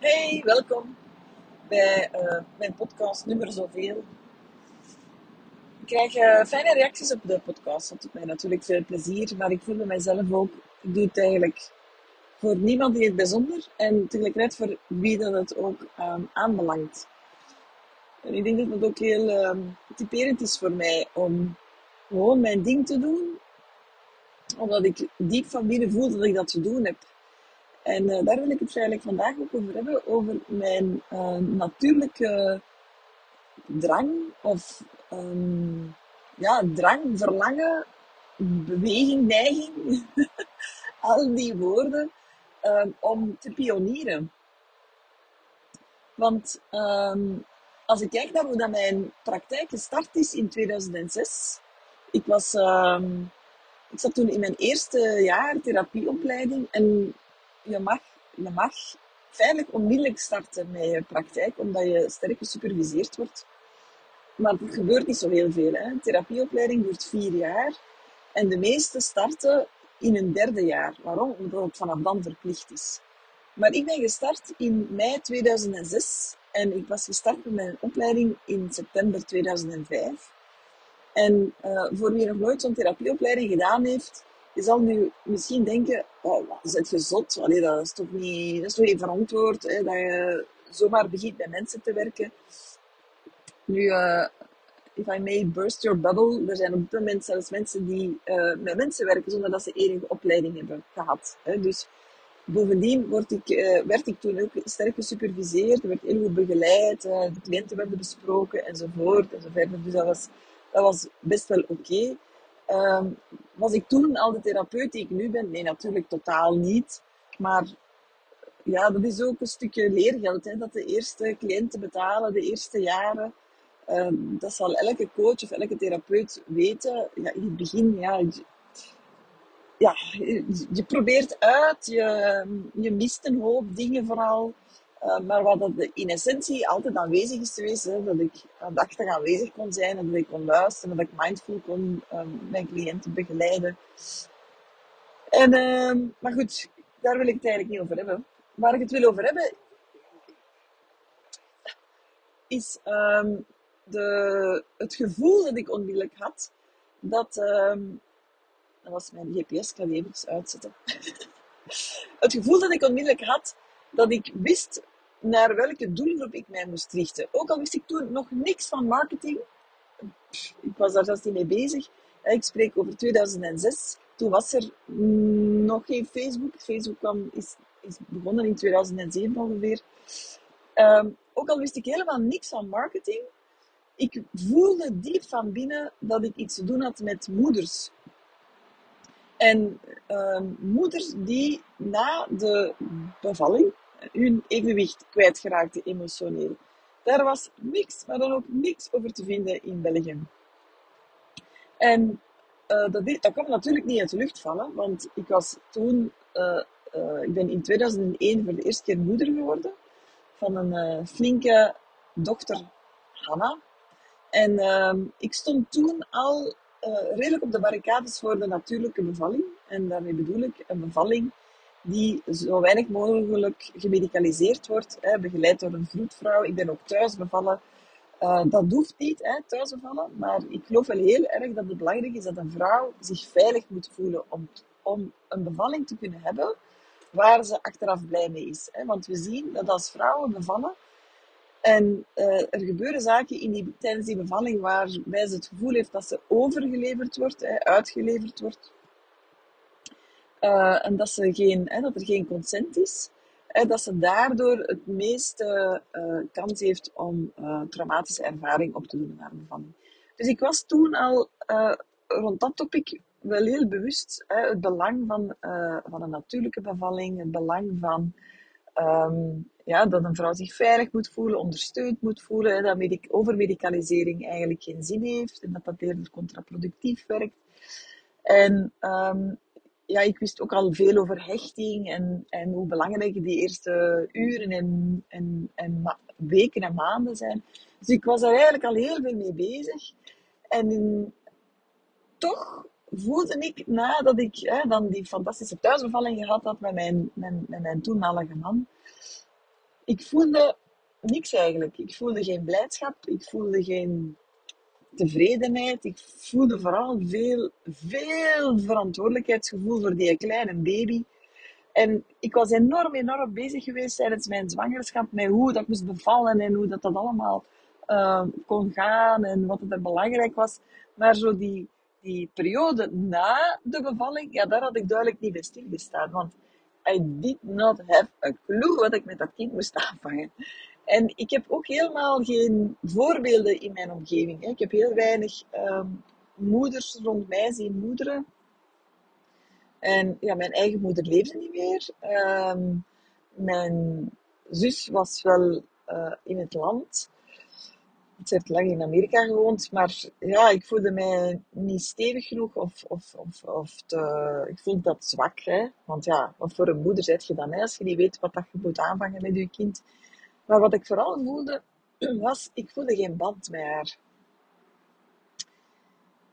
Hey, welkom bij uh, mijn podcast nummer zoveel. Ik krijg uh, fijne reacties op de podcast. Dat doet mij natuurlijk veel plezier, maar ik voel bij mijzelf ook, ik doe het eigenlijk voor niemand in het bijzonder en tegelijkertijd voor wie dat het ook um, aanbelangt. En ik denk dat het ook heel um, typerend is voor mij om gewoon mijn ding te doen, omdat ik diep van binnen voel dat ik dat te doen heb. En uh, daar wil ik het eigenlijk vandaag ook over hebben, over mijn uh, natuurlijke drang of um, ja, drang, verlangen, beweging, neiging, al die woorden, um, om te pionieren. Want um, als ik kijk naar hoe dat mijn praktijk gestart is in 2006, ik was, ik zat toen in mijn eerste jaar therapieopleiding en je mag, je mag feitelijk onmiddellijk starten met je praktijk, omdat je sterk gesuperviseerd wordt. Maar het gebeurt niet zo heel veel. Hè. Een therapieopleiding duurt vier jaar. En de meeste starten in een derde jaar. Waarom? Omdat het vanaf dan verplicht is. Maar ik ben gestart in mei 2006 en ik was gestart met mijn opleiding in september 2005. En uh, voor wie nog nooit zo'n therapieopleiding gedaan heeft, je zal nu misschien denken, oh, is het gezot? Allee, dat is toch niet, dat is toch niet verantwoord, hè, dat je zomaar begint met mensen te werken. Nu, uh, if I may burst your bubble, er zijn op dit moment zelfs mensen die uh, met mensen werken zonder dat ze enige opleiding hebben gehad. Hè. Dus bovendien ik, uh, werd ik toen ook sterk gesuperviseerd, er werd heel goed begeleid, de cliënten werden besproken enzovoort enzovoort. Dus dat was, dat was best wel oké. Um, was ik toen al de therapeut die ik nu ben? Nee, natuurlijk totaal niet. Maar ja, dat is ook een stukje leergeld. Hè, dat de eerste cliënten betalen, de eerste jaren. Um, dat zal elke coach of elke therapeut weten. Ja, in het begin, ja, je, ja, je probeert uit, je, je mist een hoop dingen vooral. Uh, maar wat dat in essentie altijd aanwezig is geweest, dat ik aandachtig aanwezig kon zijn en dat ik kon luisteren, dat ik mindful kon um, mijn cliënten begeleiden. En, uh, maar goed, daar wil ik het eigenlijk niet over hebben. Waar ik het wil over hebben, is um, de, het gevoel dat ik onmiddellijk had, dat, um, dat was mijn GPS, die even uitzetten. het gevoel dat ik onmiddellijk had, dat ik wist naar welke doelgroep ik mij moest richten. Ook al wist ik toen nog niks van marketing. Ik was daar zelfs niet mee bezig. Ik spreek over 2006. Toen was er nog geen Facebook. Facebook kwam, is, is begonnen in 2007 ongeveer. Um, ook al wist ik helemaal niks van marketing, ik voelde diep van binnen dat ik iets te doen had met moeders. En um, moeders die na de bevalling hun evenwicht kwijtgeraakte emotioneel. Daar was niks, maar dan ook niks over te vinden in België. En uh, dat, dat kwam natuurlijk niet uit de lucht vallen, want ik was toen, uh, uh, ik ben in 2001 voor de eerste keer moeder geworden van een flinke dochter, Hanna. En ehm, ik stond toen al redelijk op de barricades voor de natuurlijke bevalling. En daarmee bedoel ik een bevalling die zo weinig mogelijk gemedicaliseerd wordt, hè, begeleid door een vroedvrouw. Ik ben ook thuis bevallen. Uh, dat hoeft niet, hè, thuis bevallen, maar ik geloof wel heel erg dat het belangrijk is dat een vrouw zich veilig moet voelen om, om een bevalling te kunnen hebben waar ze achteraf blij mee is. Hè. Want we zien dat als vrouwen bevallen en uh, er gebeuren zaken in die, tijdens die bevalling waarbij ze het gevoel heeft dat ze overgeleverd wordt, hè, uitgeleverd wordt, uh, en dat, ze geen, hè, dat er geen consent is. Hè, dat ze daardoor het meeste uh, kans heeft om uh, traumatische ervaring op te doen naar bevalling. Dus ik was toen al rond dat topic wel heel bewust. Hè, het belang van, van een natuurlijke bevalling, het belang van um, ja, dat een vrouw zich veilig moet voelen, ondersteund moet voelen, dat medic overmedicalisering eigenlijk geen zin heeft en dat dat eerder contraproductief werkt. En um, ja, ik wist ook al veel over hechting en, en hoe belangrijk die eerste uren en, en, en weken en maanden zijn. Dus ik was er eigenlijk al heel veel mee bezig. En toch voelde ik, nadat ik hè, dan die fantastische thuisbevalling gehad had met mijn, met, met mijn toenmalige man, ik voelde niks eigenlijk. Ik voelde geen blijdschap, ik voelde geen tevredenheid. Ik voelde vooral veel, veel verantwoordelijkheidsgevoel voor die kleine baby. En ik was enorm, enorm bezig geweest tijdens mijn zwangerschap met hoe dat moest bevallen en hoe dat, dat allemaal uh, kon gaan en wat er belangrijk was. Maar zo die, die periode na de bevalling, ja, daar had ik duidelijk niet bij stilgestaan. Want I did not have a clue wat ik met dat kind moest aanvangen. En ik heb ook helemaal geen voorbeelden in mijn omgeving. Ik heb heel weinig um, moeders rond mij zien moederen. En ja, mijn eigen moeder leefde niet meer. Um, mijn zus was wel uh, in het land. Ze heeft lang in Amerika gewoond, maar ja, ik voelde mij niet stevig genoeg of, of, of, of ik voelde dat zwak. Hè? Want ja, wat voor een moeder zet je dan als je niet weet wat dat je moet aanvangen met je kind? Maar wat ik vooral voelde, was, ik voelde geen band met haar.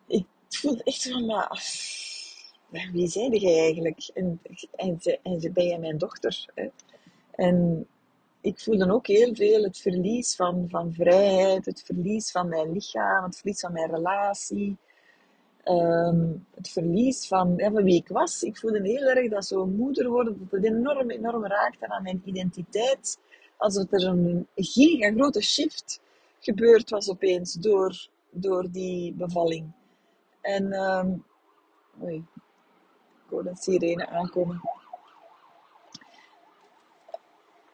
Ik voelde echt van, maar, wie zei jij eigenlijk? En, en, ze, en ze ben je mijn dochter. Hè? En ik voelde ook heel veel het verlies van, van vrijheid, het verlies van mijn lichaam, het verlies van mijn relatie. Ehm, het verlies van, ja, van wie ik was. Ik voelde heel erg dat zo'n moeder worden, dat het enorm, enorm raakte aan mijn identiteit. Alsof er een giga grote shift gebeurd was opeens door, door die bevalling. En, um, oei, ik hoor een sirene aankomen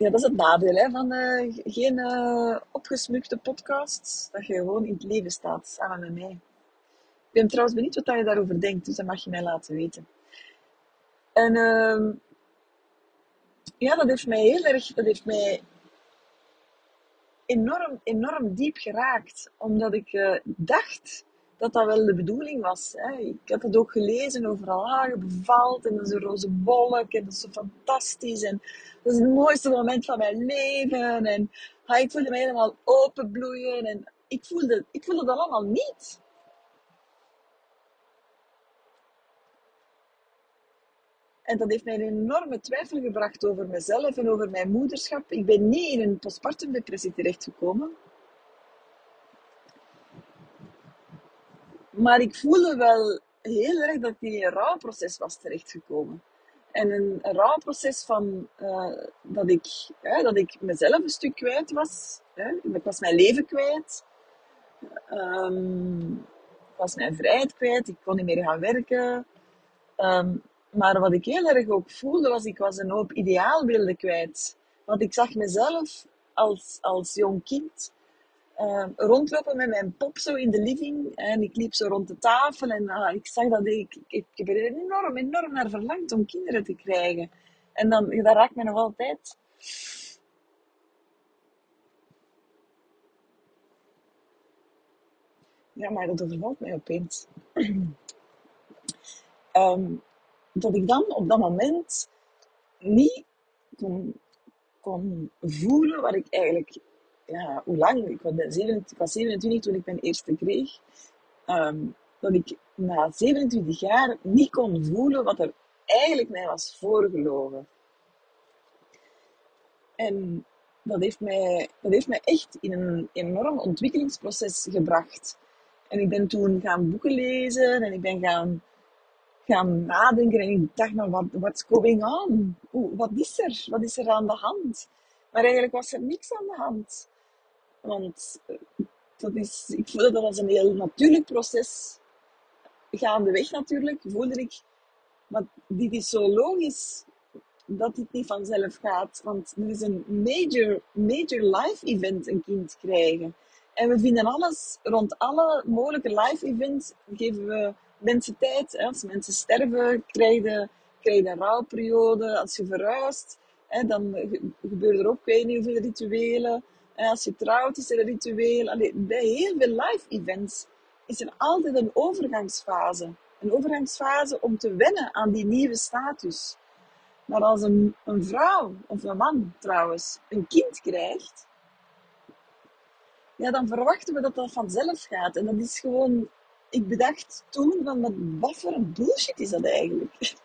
ja, dat is het nadeel hè, van uh, geen uh, opgesmukte podcasts. Dat je gewoon in het leven staat, samen met mij. Ik ben trouwens benieuwd wat je daarover denkt, dus dat mag je mij laten weten. En uh, ja, dat heeft mij heel erg, dat heeft mij enorm, enorm diep geraakt. Omdat ik uh, dacht dat dat wel de bedoeling was. Hè. Ik had het ook gelezen overal. Ah, bevalt en dat is een roze wolk en dat is zo fantastisch. En dat is het mooiste moment van mijn leven. En ah, ik voelde me helemaal openbloeien. En ik voelde, ik voelde dat allemaal niet. En dat heeft mij een enorme twijfel gebracht over mezelf en over mijn moederschap. Ik ben niet in een postpartum depressie terechtgekomen. Maar ik voelde wel heel erg dat ik in een rouwproces was terechtgekomen. En een, rouwproces van uh, dat, ik, dat ik mezelf een stuk kwijt was. Hè. Ik was mijn leven kwijt. Um, ik was mijn vrijheid kwijt. Ik kon niet meer gaan werken. Um, maar wat ik heel erg ook voelde, was ik was een hoop ideaalbeelden kwijt. Want ik zag mezelf als, als jong kind uh, rondlopen met mijn pop zo in de living. En ik liep zo rond de tafel en uh, ik zag dat ik, ik, ik heb er enorm, enorm naar verlangd om kinderen te krijgen. En dan, dat raakt me nog altijd. Ja, maar dat overvalt mij opeens. um, dat ik dan op dat moment niet kon, kon voelen wat ik eigenlijk ja, hoe lang? Ik was, 27, ik was 27 toen ik mijn eerste kreeg. Um, dat ik na 27 jaar niet kon voelen wat er eigenlijk mij was voorgelogen. En dat heeft mij, dat heeft mij echt in een enorm ontwikkelingsproces gebracht. En ik ben toen gaan boeken lezen en ik ben gaan, gaan nadenken. En ik dacht, wat what's going on? Oeh, wat is er? Wat is er aan de hand? Maar eigenlijk was er niks aan de hand. Want eh, dat is, ik voelde dat als een heel natuurlijk proces. Gaandeweg natuurlijk voelde ik, maar dit is zo logisch dat dit niet vanzelf gaat. Want er is een major, major life event een kind krijgen. En we vinden alles, rond alle mogelijke live events, geven we tijd. Als mensen sterven, krijg je, krijg een rouwperiode. Als je verhuist, dan gebeuren er ook, ik weet niet hoeveel rituelen. En als je trouwt, is er een ritueel. Allee, bij heel veel live events is er altijd een overgangsfase. Een overgangsfase om te wennen aan die nieuwe status. Maar als een, een vrouw, of een man trouwens, een kind krijgt, ja, dan verwachten we dat dat vanzelf gaat. En dat is gewoon, ik bedacht toen van, wat voor een bullshit is dat eigenlijk?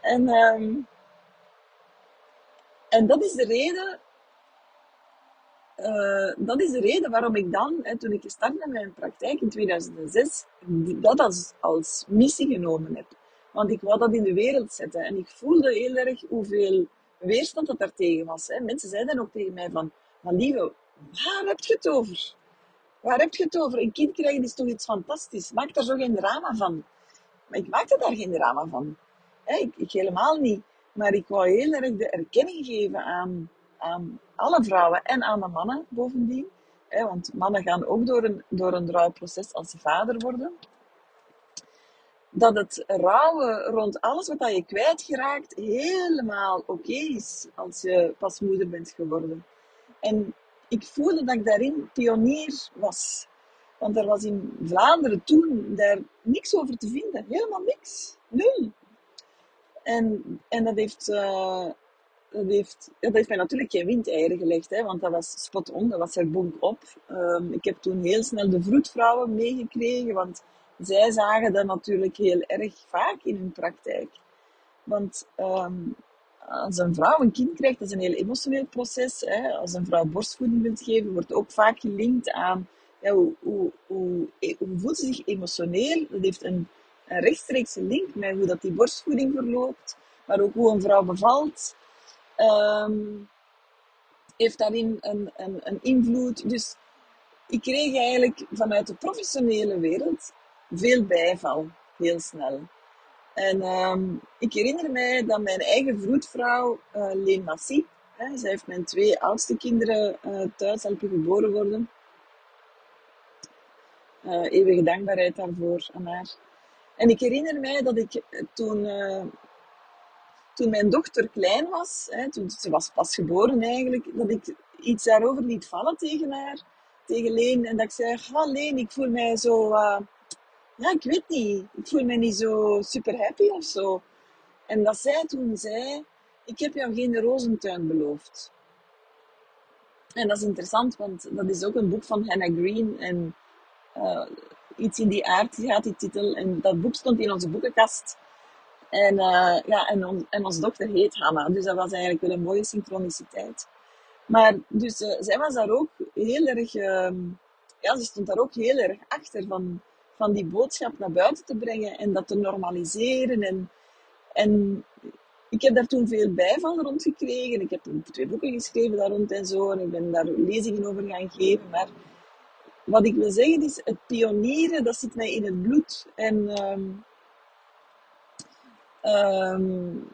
en um, En dat is de reden uh, dat is de reden waarom ik dan, hè, toen ik gestart met mijn praktijk in 2006, dat als, als missie genomen heb. Want ik wou dat in de wereld zetten. En ik voelde heel erg hoeveel weerstand dat daartegen was. Hè. Mensen zeiden ook tegen mij van, maar lieve, waar heb je het over? Waar heb je het over? Een kind krijgen is toch iets fantastisch? Maak daar zo geen drama van. Maar ik maakte daar geen drama van. Ik, helemaal niet. Maar ik wou heel erg de erkenning geven aan aan alle vrouwen en aan de mannen bovendien. Want mannen gaan ook door een, door een rouwproces als ze vader worden. Dat het rouwen rond alles wat je kwijtgeraakt helemaal oké is als je pas moeder bent geworden. En ik voelde dat ik daarin pionier was. Want er was in Vlaanderen toen daar niks over te vinden. Helemaal niks. Nul. En, en dat heeft uh, dat heeft, dat heeft mij natuurlijk geen windeieren gelegd, hè, want dat was spot on, dat was er bonk op. Um, ik heb toen heel snel de vroedvrouwen meegekregen, want zij zagen dat natuurlijk heel erg vaak in hun praktijk. Want um, als een vrouw een kind krijgt, dat is een heel emotioneel proces. Hè. Als een vrouw borstvoeding wilt geven, wordt ook vaak gelinkt aan ja, hoe, hoe, hoe, hoe voelt ze zich emotioneel. Dat heeft een, een rechtstreekse link met hoe dat die borstvoeding verloopt, maar ook hoe een vrouw bevalt um, heeft daarin een, een invloed. Dus ik kreeg eigenlijk vanuit de professionele wereld veel bijval, heel snel. En um, ik herinner mij dat mijn eigen vroedvrouw, uh, Leen Massy, hè, zij heeft mijn twee oudste kinderen uh, thuis helpen geboren worden. Uh, eeuwige dankbaarheid daarvoor aan haar. En ik herinner mij dat ik toen toen mijn dochter klein was, hè, toen ze was pas geboren eigenlijk, dat ik iets daarover liet vallen tegen haar, tegen Leen. En dat ik zei, ah Leen, ik voel mij zo, ja, ik weet niet, ik voel mij niet zo super happy of zo. En dat zij toen zei, ik heb jou geen rozentuin beloofd. En dat is interessant, want dat is ook een boek van Hannah Green. En uh, iets in die aard gaat die titel. En dat boek stond in onze boekenkast. En, uh, ja, en, en onze dochter heet Hanna. Dus dat was eigenlijk wel een mooie synchroniciteit. Maar dus uh, zij was daar ook heel erg... Uh, ja, ze stond daar ook heel erg achter van, van die boodschap naar buiten te brengen en dat te normaliseren. En, en ik heb daar toen veel bijval rond gekregen. Ik heb twee boeken geschreven daar rond en zo. En ik ben daar lezingen over gaan geven. Maar wat ik wil zeggen is, het pionieren, dat zit mij in het bloed. En... Ehm, Um,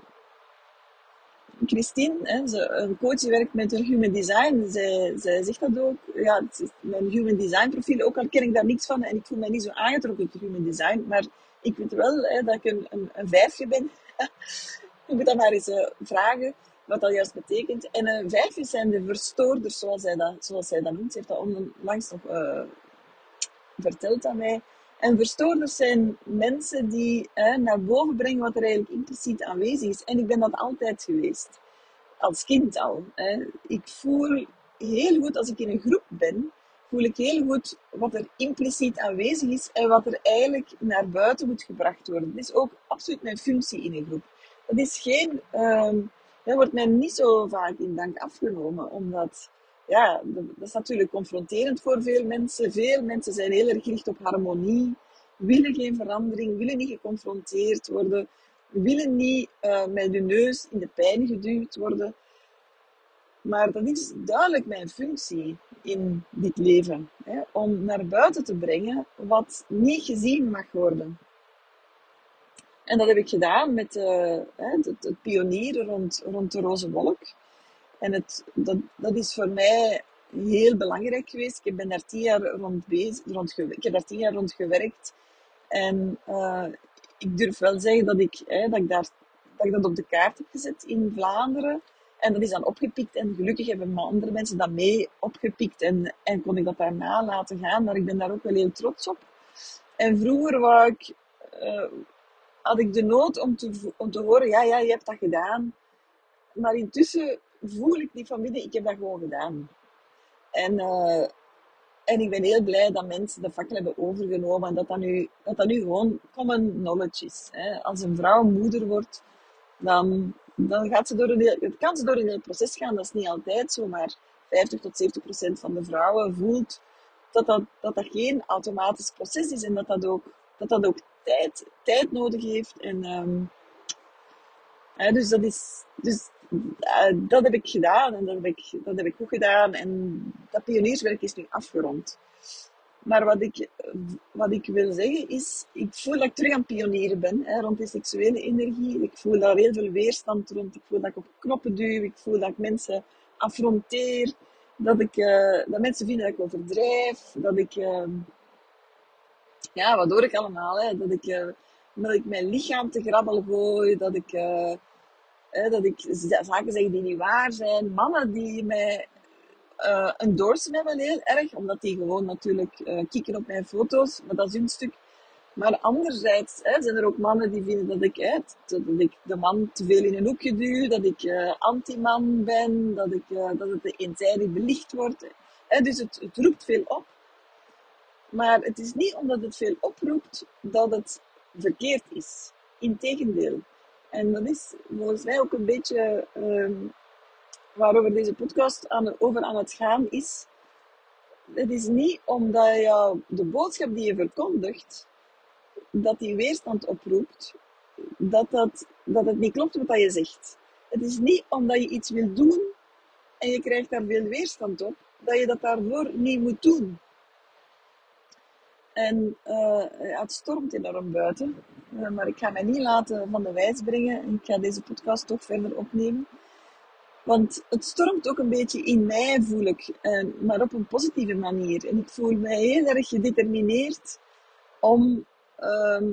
Christine, hè, een coach die werkt met een human design, zij, zij zegt dat ook. Ja, is mijn human design profiel, ook al ken ik daar niks van en ik voel mij niet zo aangetrokken tot human design, maar ik weet wel hè, dat ik een, een, een vijfje ben. je moet dat maar eens uh, vragen, wat dat juist betekent. En een vijfje zijn de verstoorders, zoals zij dat, zoals zij dat noemt. Ze heeft dat onlangs nog uh, verteld aan mij. En verstoorders zijn mensen die naar boven brengen wat er eigenlijk impliciet aanwezig is. En ik ben dat altijd geweest. Als kind al. Ik voel heel goed, als ik in een groep ben, voel ik heel goed wat er impliciet aanwezig is en wat er eigenlijk naar buiten moet gebracht worden. Dat is ook absoluut mijn functie in een groep. Dat is geen, um, dat wordt mij niet zo vaak in dank afgenomen, omdat ja, dat is natuurlijk confronterend voor veel mensen. Veel mensen zijn heel erg gericht op harmonie, willen geen verandering, willen niet geconfronteerd worden, willen niet uh, met de neus in de pijn geduwd worden. Maar dat is duidelijk mijn functie in dit leven. Hè, om naar buiten te brengen wat niet gezien mag worden. En dat heb ik gedaan met uh, het, het, pionieren rond, rond de roze wolk. En het, dat, dat is voor mij heel belangrijk geweest. Ik ben daar tien jaar rond bezig, rond ik heb daar tien jaar rond gewerkt. En uh, ik durf wel zeggen dat ik, hè, dat, ik daar, dat ik dat op de kaart heb gezet in Vlaanderen. En dat is dan opgepikt. En gelukkig hebben andere mensen dat mee opgepikt. En, en kon ik dat daarna laten gaan. Maar ik ben daar ook wel heel trots op. En vroeger wou ik, uh, had ik de nood om te, om te horen, ja, ja, je hebt dat gedaan. Maar intussen voel ik die van binnen, ik heb dat gewoon gedaan. En, uh, en ik ben heel blij dat mensen de fakkel hebben overgenomen en dat dat nu, dat dat nu gewoon common knowledge is. Hè. Als een vrouw moeder wordt, dan dan gaat ze door een heel, kan ze door een heel proces gaan. Dat is niet altijd zo, maar 50 tot 70 procent van de vrouwen voelt dat dat, dat geen automatisch proces is en dat dat ook, dat dat ook tijd, tijd nodig heeft. En, um, dus dat is, dus, uh, dat heb ik gedaan en dat heb ik, dat heb ik goed gedaan. En dat pionierswerk is nu afgerond. Maar wat ik, wat ik wil zeggen is, ik voel dat ik terug aan het pionieren ben hè, rond die seksuele energie. Ik voel daar heel veel weerstand rond. Ik voel dat ik op knoppen duw. Ik voel dat ik mensen affronteer. Dat, ik, uh, dat mensen vinden dat ik overdrijf. Dat ik, uh, ja, wat hoor ik allemaal? Hè? Dat, ik, uh, dat ik mijn lichaam te grabbel gooi. Dat ik, dat ik zaken zeg die niet waar zijn. Mannen die mij uh, endorsen wel heel erg, omdat die gewoon natuurlijk uh, kikken op mijn foto's, maar dat is hun stuk. Maar anderzijds hè, zijn er ook mannen die vinden dat ik, dat ik de man te veel in een hoekje duw, dat ik uh, anti-man ben, dat, ik, dat het eenzijdig belicht wordt. Hè, dus het, het roept veel op. Maar het is niet omdat het veel oproept dat het verkeerd is. Integendeel. En dat is volgens mij ook een beetje ehm, waarover deze podcast aan, over aan het gaan is. Het is niet omdat je de boodschap die je verkondigt, dat die weerstand oproept, dat, dat, dat het niet klopt wat je zegt. Het is niet omdat je iets wil doen en je krijgt daar veel weerstand op, dat je dat daarvoor niet moet doen. En uh, het stormt enorm buiten, uh, maar ik ga mij niet laten van de wijs brengen. Ik ga deze podcast toch verder opnemen. Want het stormt ook een beetje in mij, voel ik. Eh, maar op een positieve manier. En ik voel mij heel erg gedetermineerd om ehm,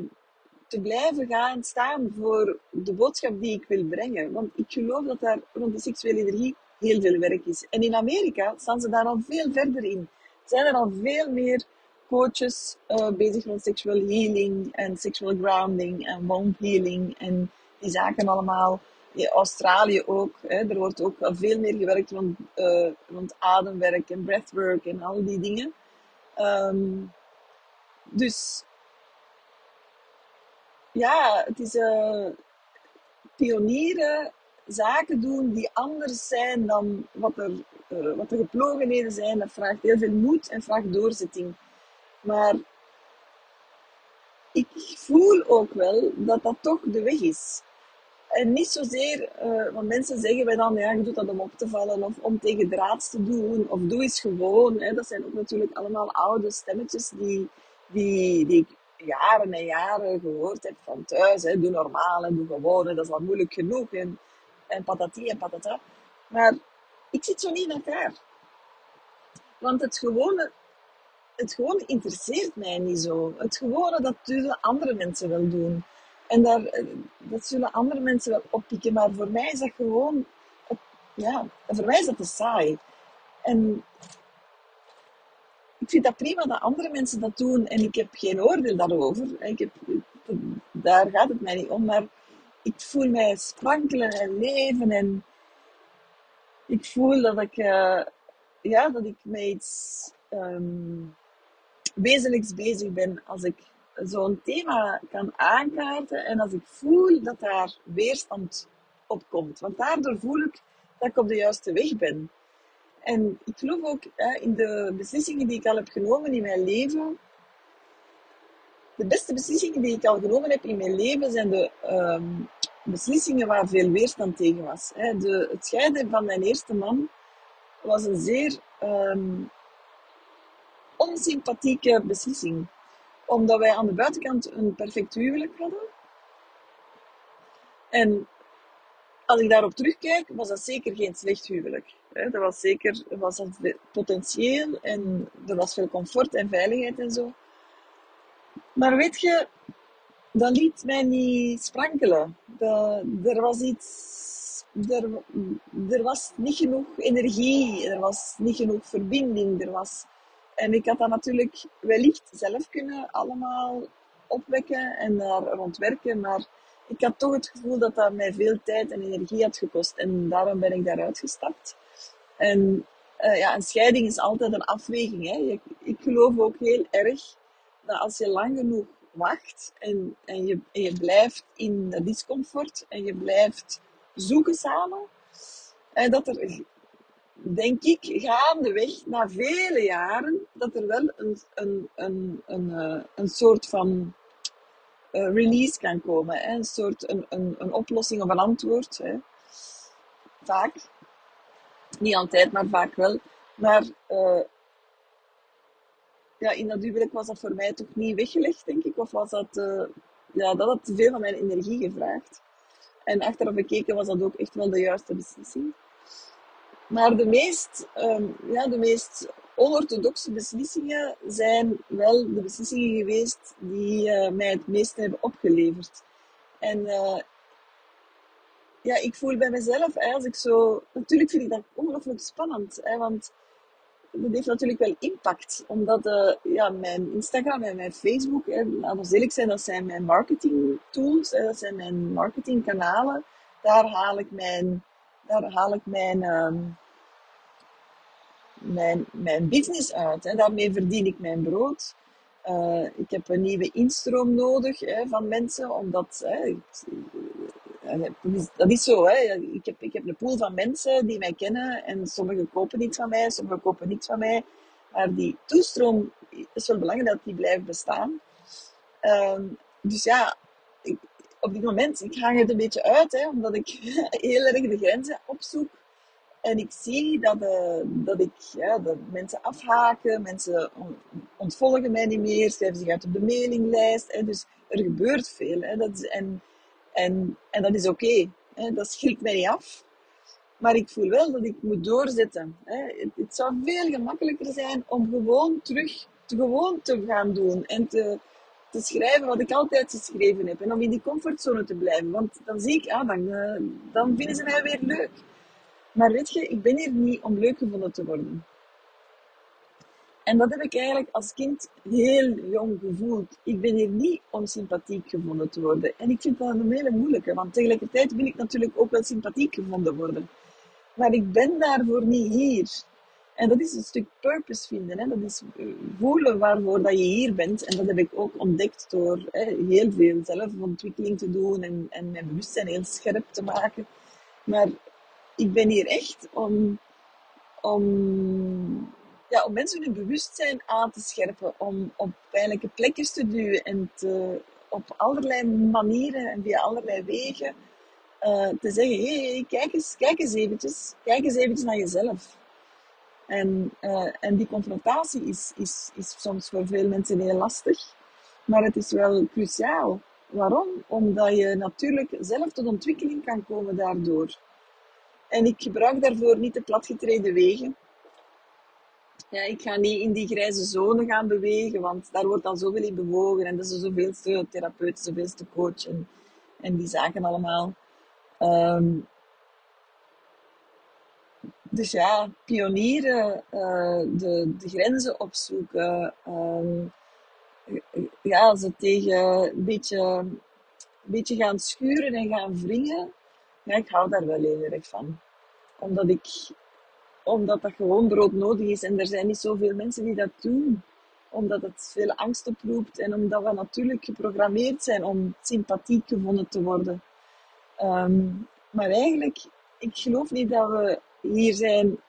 te blijven gaan staan voor de boodschap die ik wil brengen. Want ik geloof dat daar rond de seksuele energie heel veel werk is. En in Amerika staan ze daar al veel verder in. Zijn er al veel meer coaches uh, bezig met sexual healing en sexual grounding en womb healing en die zaken allemaal. Australië ook. Hè, er wordt ook veel meer gewerkt rond, uh, rond ademwerk en breathwork en al die dingen. Um, dus ja, het is uh, pionieren, zaken doen die anders zijn dan wat er, wat de geplogenheden zijn. Dat vraagt heel veel moed en vraagt doorzetting. Maar ik voel ook wel dat dat toch de weg is. En niet zozeer, uh, want mensen zeggen wij dan, ja, je doet dat om op te vallen of om tegen draads te doen, of doe eens gewoon. Hè. Dat zijn ook natuurlijk allemaal oude stemmetjes die, die, die ik jaren en jaren gehoord heb van thuis. Hè. Doe normaal en doe gewoon, dat is wel moeilijk genoeg. En, en patati en patata. Maar ik zit zo niet in elkaar. Want het gewone, het gewone interesseert mij niet zo. Het gewone, dat zullen andere mensen wel doen. En daar, eh, dat zullen andere mensen wel oppikken, maar voor mij is dat gewoon, ja, voor mij is dat te saai. En ik vind dat prima dat andere mensen dat doen en ik heb geen oordeel daarover. Ik heb, daar gaat het mij niet om, maar ik voel mij sprankelen en leven en ik voel dat ik, uh, ja, dat ik met iets um, wezenlijks bezig ben als ik zo'n thema kan aankaarten en als ik voel dat daar weerstand op komt. Want daardoor voel ik dat ik op de juiste weg ben. En ik geloof ook hè, in de beslissingen die ik al heb genomen in mijn leven. De beste beslissingen die ik al genomen heb in mijn leven zijn de um, beslissingen waar veel weerstand tegen was. Hè. De, het scheiden van mijn eerste man was een zeer um, onsympathieke beslissing omdat wij aan de buitenkant een perfect huwelijk hadden. En als ik daarop terugkijk, was dat zeker geen slecht huwelijk. Dat was zeker was dat potentieel en er was veel comfort en veiligheid en zo. Maar weet je, dat liet mij niet sprankelen. Er was iets. Er, er was niet genoeg energie, er was niet genoeg verbinding, er was en ik had dat natuurlijk wellicht zelf kunnen allemaal opwekken en daar rondwerken, maar ik had toch het gevoel dat dat mij veel tijd en energie had gekost. En daarom ben ik daaruit gestapt. En uh, ja, een scheiding is altijd een afweging. Hè. Ik, geloof ook heel erg dat als je lang genoeg wacht en, en, je, en je blijft in de discomfort en je blijft zoeken samen. En dat er, denk ik, gaandeweg, na vele jaren, dat er wel een, een, een, een, eh, een soort van uh, release kan komen. Een soort een, een, een oplossing of een antwoord. Hè? Vaak. Niet altijd, maar vaak wel. Maar uh, ja, in dat huwelijk was dat voor mij toch niet weggelegd, denk ik. Of was dat, ja, dat had te veel van mijn energie gevraagd. En achteraf bekeken was dat ook echt wel de juiste beslissing. Maar de meest, um, ja, de meest onorthodoxe beslissingen zijn wel de beslissingen geweest die uh, mij het meest hebben opgeleverd. En uh, ja, ik voel bij mezelf, als ik zo... Natuurlijk vind ik dat ongelooflijk spannend, hè, want dat heeft natuurlijk wel impact. Omdat uh, ja, mijn Instagram en mijn Facebook, laten we eerlijk zijn, dat zijn mijn marketing tools, dat zijn mijn marketingkanalen. Daar haal ik mijn, daar haal ik mijn, um, mijn, mijn business uit. Hè. Daarmee verdien ik mijn brood. Uh, ik heb een nieuwe instroom nodig hè, van mensen, omdat hè, dat is zo, hè. Ik, heb, ik heb een pool van mensen die mij kennen en sommigen kopen iets van mij, sommigen kopen niets van mij. Maar die toestroom is wel belangrijk dat die blijft bestaan. Um, dus ja, ik, op dit moment, ik hang het een beetje uit, hè, omdat ik heel erg de grenzen opzoek. En ik zie dat, uh, dat, ik, ja, dat mensen afhaken, mensen ontvolgen mij niet meer, schrijven zich uit de mailinglijst. Hè, dus er gebeurt veel. Hè, dat is, en en, en dat is oké. Dat schrikt mij niet af. Maar ik voel wel dat ik moet doorzetten. Hè. Het, het, zou veel gemakkelijker zijn om gewoon terug te, gewoon te gaan doen. En te, te schrijven wat ik altijd geschreven heb. En om in die comfortzone te blijven. Want dan zie ik, ah, dan, uh, dan vinden ze mij weer leuk. Maar weet je, ik ben hier niet om leuk gevonden te worden. En dat heb ik eigenlijk als kind heel jong gevoeld. Ik ben hier niet om sympathiek gevonden te worden. En ik vind dat een hele moeilijke, want tegelijkertijd wil ik natuurlijk ook wel sympathiek gevonden worden. Maar ik ben daarvoor niet hier. En dat is een stuk purpose vinden. Hè? Dat is eh, voelen waarvoor dat je hier bent. En dat heb ik ook ontdekt door hè, heel veel zelfontwikkeling te doen en, en mijn bewustzijn heel scherp te maken. Maar ik ben hier echt om, om ja, om mensen hun bewustzijn aan te scherpen, om op pijnlijke plekjes te duwen en te, op allerlei manieren en via allerlei wegen uh, te zeggen, hé, hey, kijk, eens, kijk eens eventjes, kijk eens eventjes naar jezelf. En, uh, en die confrontatie is, is, is soms voor veel mensen heel lastig, maar het is wel cruciaal. Waarom? Omdat je natuurlijk zelf tot ontwikkeling kan komen daardoor. En ik gebruik daarvoor niet de platgetreden wegen. Ja, ik ga niet in die grijze zone gaan bewegen, want daar wordt al zoveel in bewogen. En dat is zoveelste therapeut, zoveelste coach en, en die zaken allemaal. Um, dus ja, pionieren, uh, de, de grenzen opzoeken. Um, ja, ze tegen een beetje, een beetje gaan schuren en gaan wringen. Ja, ik hou daar wel heel erg van. Omdat ik omdat dat gewoon broodnodig is. En er zijn niet zoveel mensen die dat doen. Omdat het veel angst oproept en omdat we natuurlijk geprogrammeerd zijn om sympathiek gevonden te worden. Um, maar eigenlijk, ik geloof niet dat we hier zijn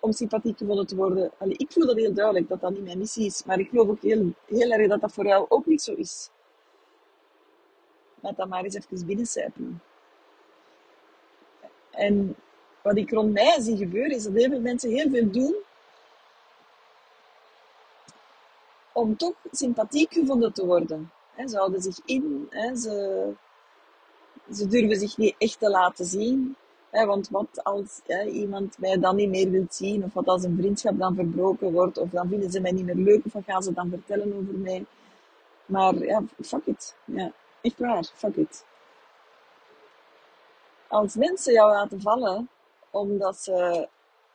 om sympathiek gevonden te worden. Ik voel dat heel duidelijk, dat dat niet mijn missie is. Maar ik geloof ook heel, heel erg dat dat voor jou ook niet zo is. Laat dat maar eens even binnencijpelen. En wat ik rond mij zie gebeuren, is dat heel veel mensen heel veel doen om toch sympathiek gevonden te worden. ze houden zich in, ze, ze durven zich niet echt te laten zien. Want wat als iemand mij dan niet meer wil zien, of wat als een vriendschap dan verbroken wordt, of dan vinden ze mij niet meer leuk, of wat gaan ze dan vertellen over mij. Maar ja, fuck it. Ja, echt waar, fuck it. Als mensen jou laten vallen, omdat, ze,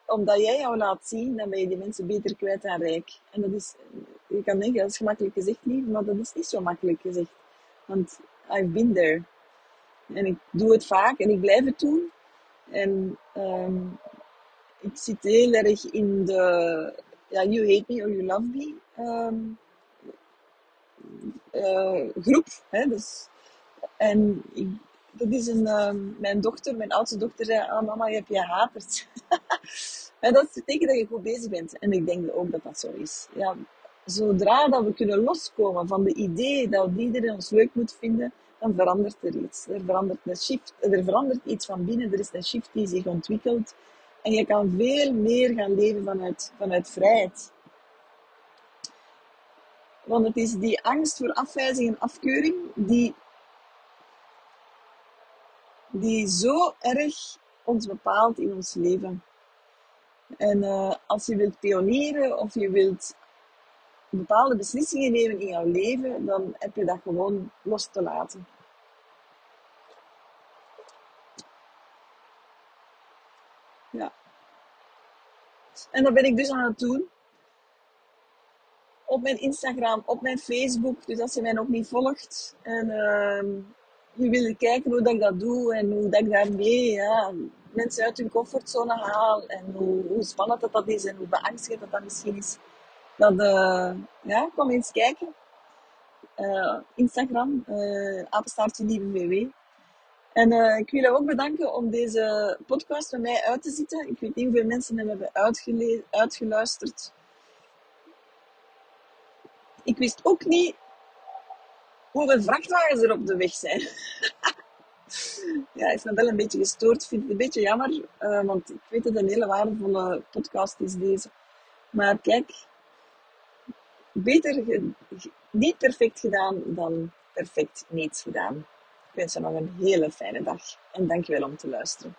omdat jij jou laat zien, dan ben je die mensen beter kwijt dan rijk. En dat is, je kan denken, dat is gemakkelijk gezegd, lief, maar dat is niet zo makkelijk gezegd. Want I've been there. En ik doe het vaak en ik blijf het doen. En um, ik zit heel erg in de ja, you hate me or you love me um, uh, groep. Hè? Dus, en ik, dat is een, ehm, mijn dochter, mijn oudste dochter, zei: Ah, mama, je hebt je haters. en dat betekent dat je goed bezig bent. En ik denk ook dat dat zo is. Ja, zodra dat we kunnen loskomen van de idee dat iedereen ons leuk moet vinden, dan verandert er iets. Er verandert een shift, er verandert iets van binnen, er is een shift die zich ontwikkelt. En je kan veel meer gaan leven vanuit, vanuit vrijheid. Want het is die angst voor afwijzing en afkeuring die, die zo erg ons bepaalt in ons leven. En uh, als je wilt pionieren of je wilt bepaalde beslissingen nemen in jouw leven, dan heb je dat gewoon los te laten. Ja. En dat ben ik dus aan het doen. Op mijn Instagram, op mijn Facebook. Dus als je mij nog niet volgt en uh, je wil kijken hoe dat ik dat doe en hoe dat ik daarmee ja, mensen uit hun comfortzone haal en hoe, hoe spannend dat, dat is en hoe beangstigend dat, dat misschien is uh, ja, kom eens kijken. Uh, Instagram, uh, apenstaartje lieve VW. En ik wil je ook bedanken om deze podcast met mij uit te zitten. Ik weet niet hoeveel mensen hem hebben uitgeluisterd. Ik wist ook niet hoeveel vrachtwagens er op de weg zijn. ja, heeft me wel een beetje gestoord. Vind het een beetje jammer, want ik weet dat een hele waardevolle podcast is deze. Maar kijk, beter niet perfect gedaan dan perfect niet gedaan. Ik wens je nog een hele fijne dag en dankjewel om te luisteren.